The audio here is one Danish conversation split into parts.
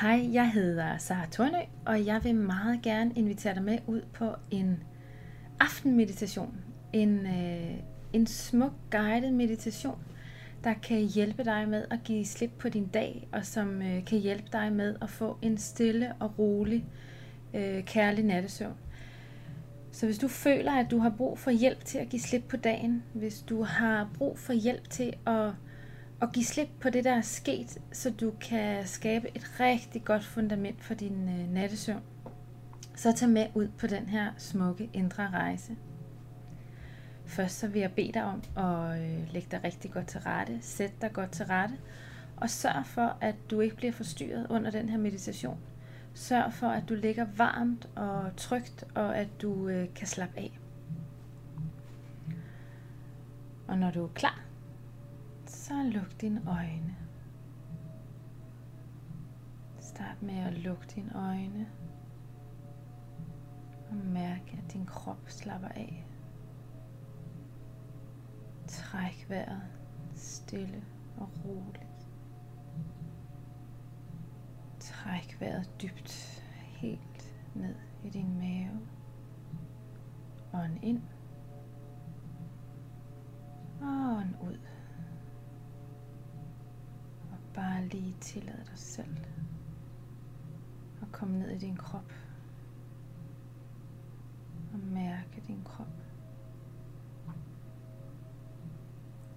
Hej, jeg hedder Sara Tornø, og jeg vil meget gerne invitere dig med ud på en aftenmeditation. En, øh, en smuk guided meditation, der kan hjælpe dig med at give slip på din dag, og som øh, kan hjælpe dig med at få en stille og rolig, øh, kærlig nattesøvn. Så hvis du føler, at du har brug for hjælp til at give slip på dagen, hvis du har brug for hjælp til at og give slip på det, der er sket, så du kan skabe et rigtig godt fundament for din øh, nattesøvn. Så tag med ud på den her smukke indre rejse. Først så vil jeg bede dig om at øh, lægge dig rigtig godt til rette, sæt dig godt til rette, og sørg for, at du ikke bliver forstyrret under den her meditation. Sørg for, at du ligger varmt og trygt, og at du øh, kan slappe af. Og når du er klar, så luk dine øjne. Start med at lukke dine øjne. Og mærk, at din krop slapper af. Træk vejret stille og roligt. Træk vejret dybt helt ned i din mave. Ånd ind. Og ånd ud. Bare lige tillade dig selv at komme ned i din krop og mærke din krop.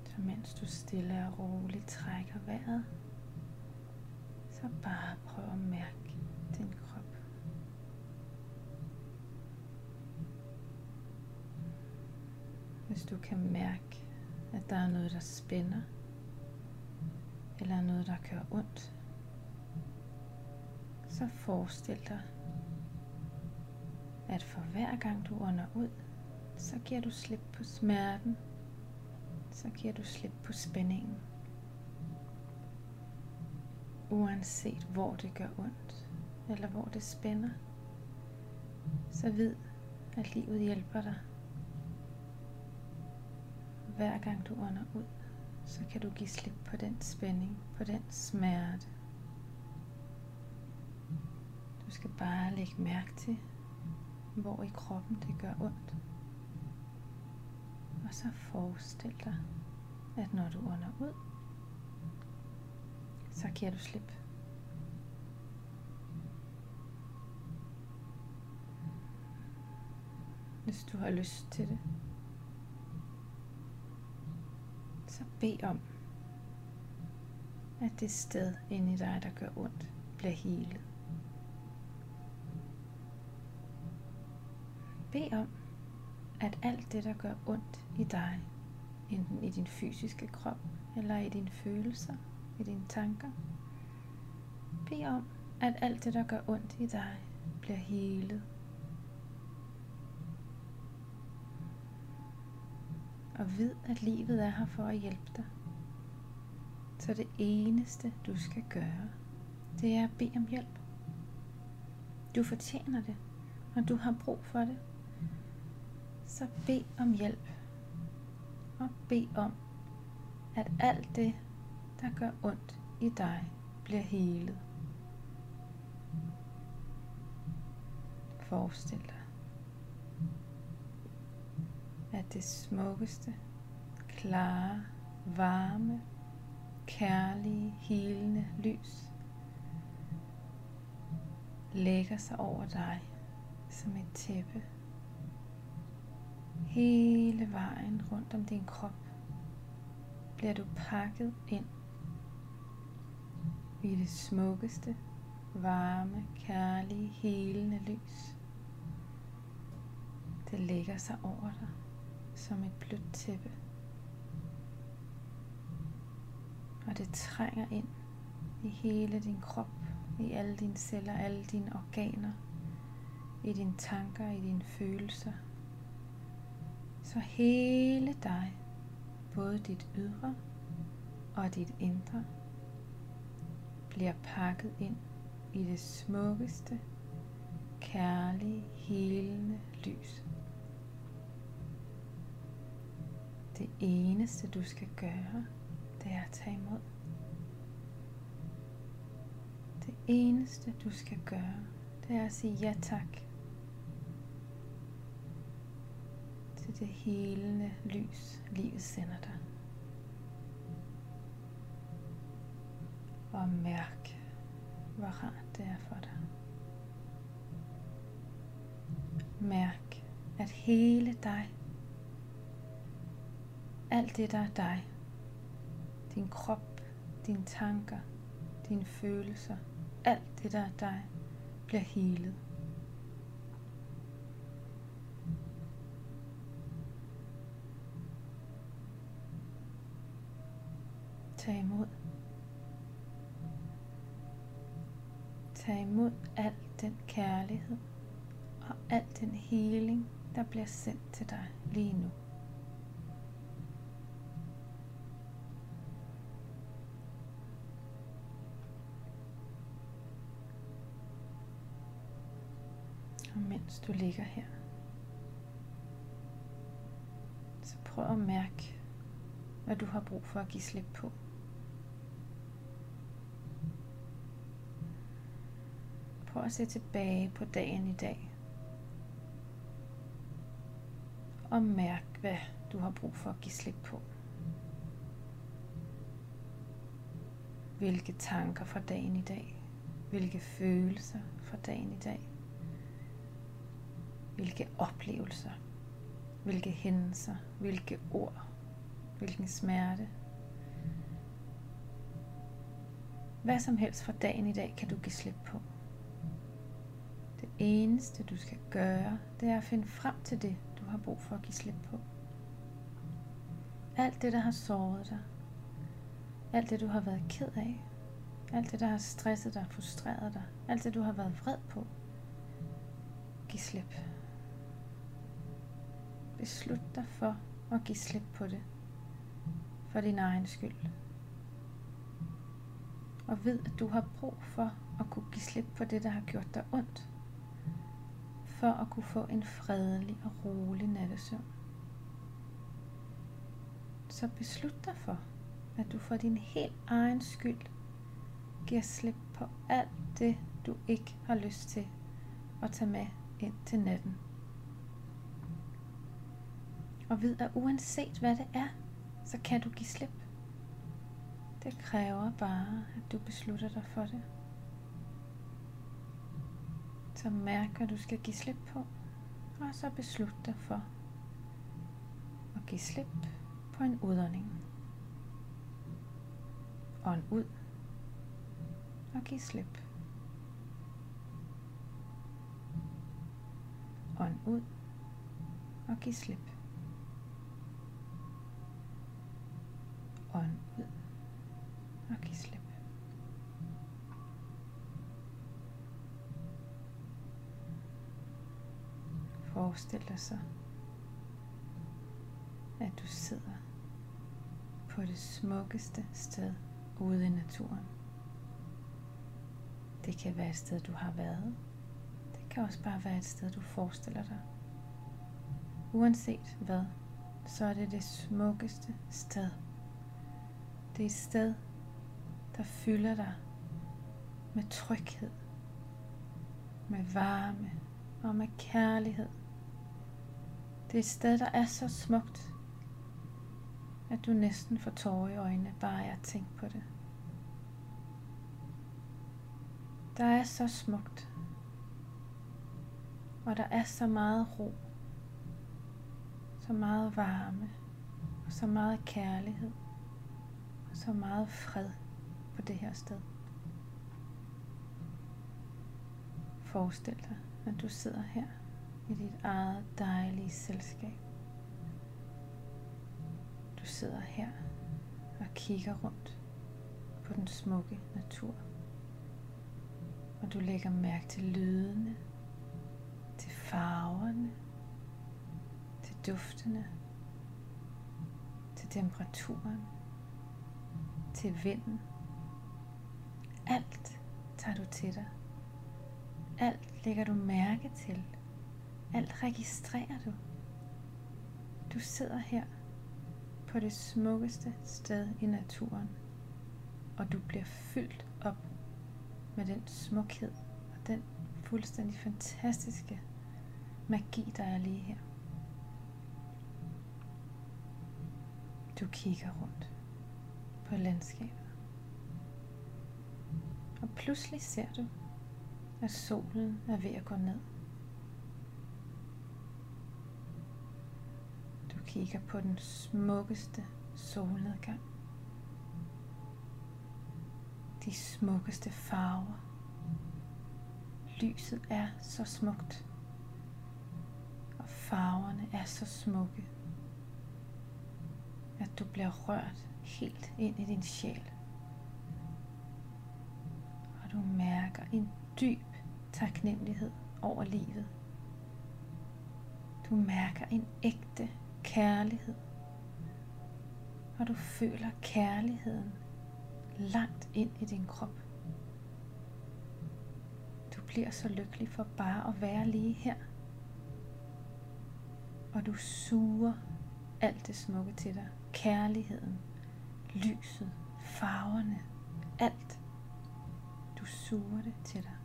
Så mens du stille og roligt trækker vejret, så bare prøv at mærke din krop. Hvis du kan mærke, at der er noget, der spænder, noget, der gør ondt, så forestil dig, at for hver gang du ånder ud, så giver du slip på smerten, så giver du slip på spændingen. Uanset hvor det gør ondt, eller hvor det spænder, så vid, at livet hjælper dig. Hver gang du ånder ud så kan du give slip på den spænding, på den smerte. Du skal bare lægge mærke til, hvor i kroppen det gør ondt. Og så forestil dig, at når du ånder ud, så giver du slip. Hvis du har lyst til det, så bed om, at det sted inde i dig, der gør ondt, bliver helet. Bed om, at alt det, der gør ondt i dig, enten i din fysiske krop, eller i dine følelser, i dine tanker, bed om, at alt det, der gør ondt i dig, bliver helet Og vid, at livet er her for at hjælpe dig. Så det eneste, du skal gøre, det er at bede om hjælp. Du fortjener det, og du har brug for det. Så bed om hjælp. Og bed om, at alt det, der gør ondt i dig, bliver helet. Forestil dig at det smukkeste, klare, varme, kærlige, helende lys lægger sig over dig som et tæppe. Hele vejen rundt om din krop bliver du pakket ind i det smukkeste, varme, kærlige, helende lys. Det lægger sig over dig som et blødt tæppe. Og det trænger ind i hele din krop, i alle dine celler, alle dine organer, i dine tanker, i dine følelser. Så hele dig, både dit ydre og dit indre, bliver pakket ind i det smukkeste, kærlige, helende lys. Det eneste du skal gøre, det er at tage imod. Det eneste du skal gøre, det er at sige ja tak til det helende lys, livet sender dig. Og mærk, hvor rart det er for dig. Mærk, at hele dig, alt det der er dig, din krop, dine tanker, dine følelser, alt det der er dig, bliver helet. Tag imod. Tag imod al den kærlighed og al den heling, der bliver sendt til dig lige nu. Mens du ligger her, så prøv at mærke, hvad du har brug for at give slip på. Prøv at se tilbage på dagen i dag. Og mærk, hvad du har brug for at give slip på. Hvilke tanker fra dagen i dag? Hvilke følelser fra dagen i dag? Hvilke oplevelser? Hvilke hændelser? Hvilke ord? Hvilken smerte? Hvad som helst fra dagen i dag kan du give slip på. Det eneste du skal gøre, det er at finde frem til det, du har brug for at give slip på. Alt det, der har såret dig. Alt det, du har været ked af. Alt det, der har stresset dig, frustreret dig. Alt det, du har været vred på. Giv slip. Beslut dig for at give slip på det. For din egen skyld. Og ved, at du har brug for at kunne give slip på det, der har gjort dig ondt for at kunne få en fredelig og rolig nattesøvn. Så beslut dig for, at du for din helt egen skyld giver slip på alt det, du ikke har lyst til at tage med ind til natten. Og ved, at uanset hvad det er, så kan du give slip. Det kræver bare, at du beslutter dig for det. Så mærk, hvad du skal give slip på. Og så beslut dig for at give slip på en udånding. Ånd ud og giv slip. Ånd ud og giv slip. Ånd ud og giv slip. Forestil dig så, at du sidder på det smukkeste sted ude i naturen. Det kan være et sted, du har været. Det kan også bare være et sted, du forestiller dig. Uanset hvad, så er det det smukkeste sted. Det er et sted, der fylder dig med tryghed, med varme og med kærlighed. Det er et sted, der er så smukt, at du næsten får tårer i øjnene, bare jeg tænker på det. Der er så smukt, og der er så meget ro, så meget varme, og så meget kærlighed, så meget fred på det her sted. Forestil dig, at du sidder her i dit eget dejlige selskab. Du sidder her og kigger rundt på den smukke natur. Og du lægger mærke til lydene, til farverne, til duftene, til temperaturen, til vinden. Alt tager du til dig. Alt lægger du mærke til alt registrerer du. Du sidder her på det smukkeste sted i naturen, og du bliver fyldt op med den smukhed og den fuldstændig fantastiske magi, der er lige her. Du kigger rundt på landskabet. Og pludselig ser du, at solen er ved at gå ned. Du kigger på den smukkeste solnedgang. De smukkeste farver. Lyset er så smukt, og farverne er så smukke, at du bliver rørt helt ind i din sjæl. Og du mærker en dyb taknemmelighed over livet. Du mærker en ægte kærlighed. Og du føler kærligheden langt ind i din krop. Du bliver så lykkelig for bare at være lige her. Og du suger alt det smukke til dig. Kærligheden, lyset, farverne, alt. Du suger det til dig.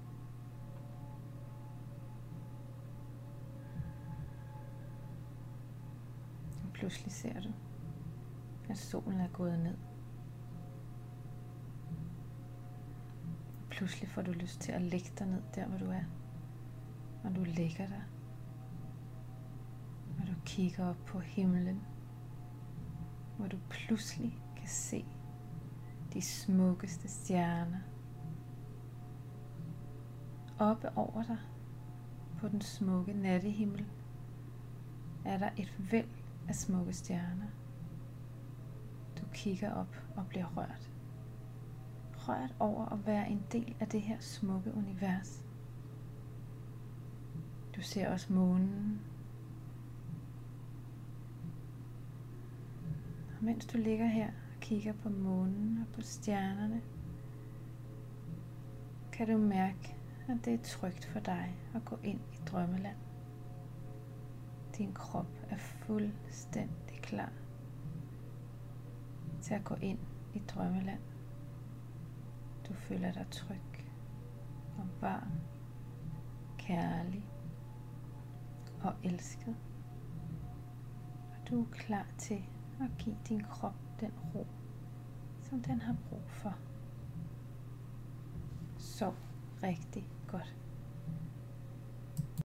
Og pludselig ser du, at solen er gået ned. Pludselig får du lyst til at lægge dig ned der, hvor du er. Og du lægger dig. Og du kigger op på himlen, hvor du pludselig kan se de smukkeste stjerner. Oppe over dig på den smukke nattehimmel er der et væld af smukke stjerner. Du kigger op og bliver rørt. Rørt over at være en del af det her smukke univers. Du ser også månen. Og mens du ligger her kigger på månen og på stjernerne, kan du mærke, at det er trygt for dig at gå ind i drømmeland. Din krop er fuldstændig klar til at gå ind i drømmeland. Du føler dig tryg og varm, kærlig og elsket. Og du er klar til at give din krop den ro, som den har brug for. Sov rigtig godt.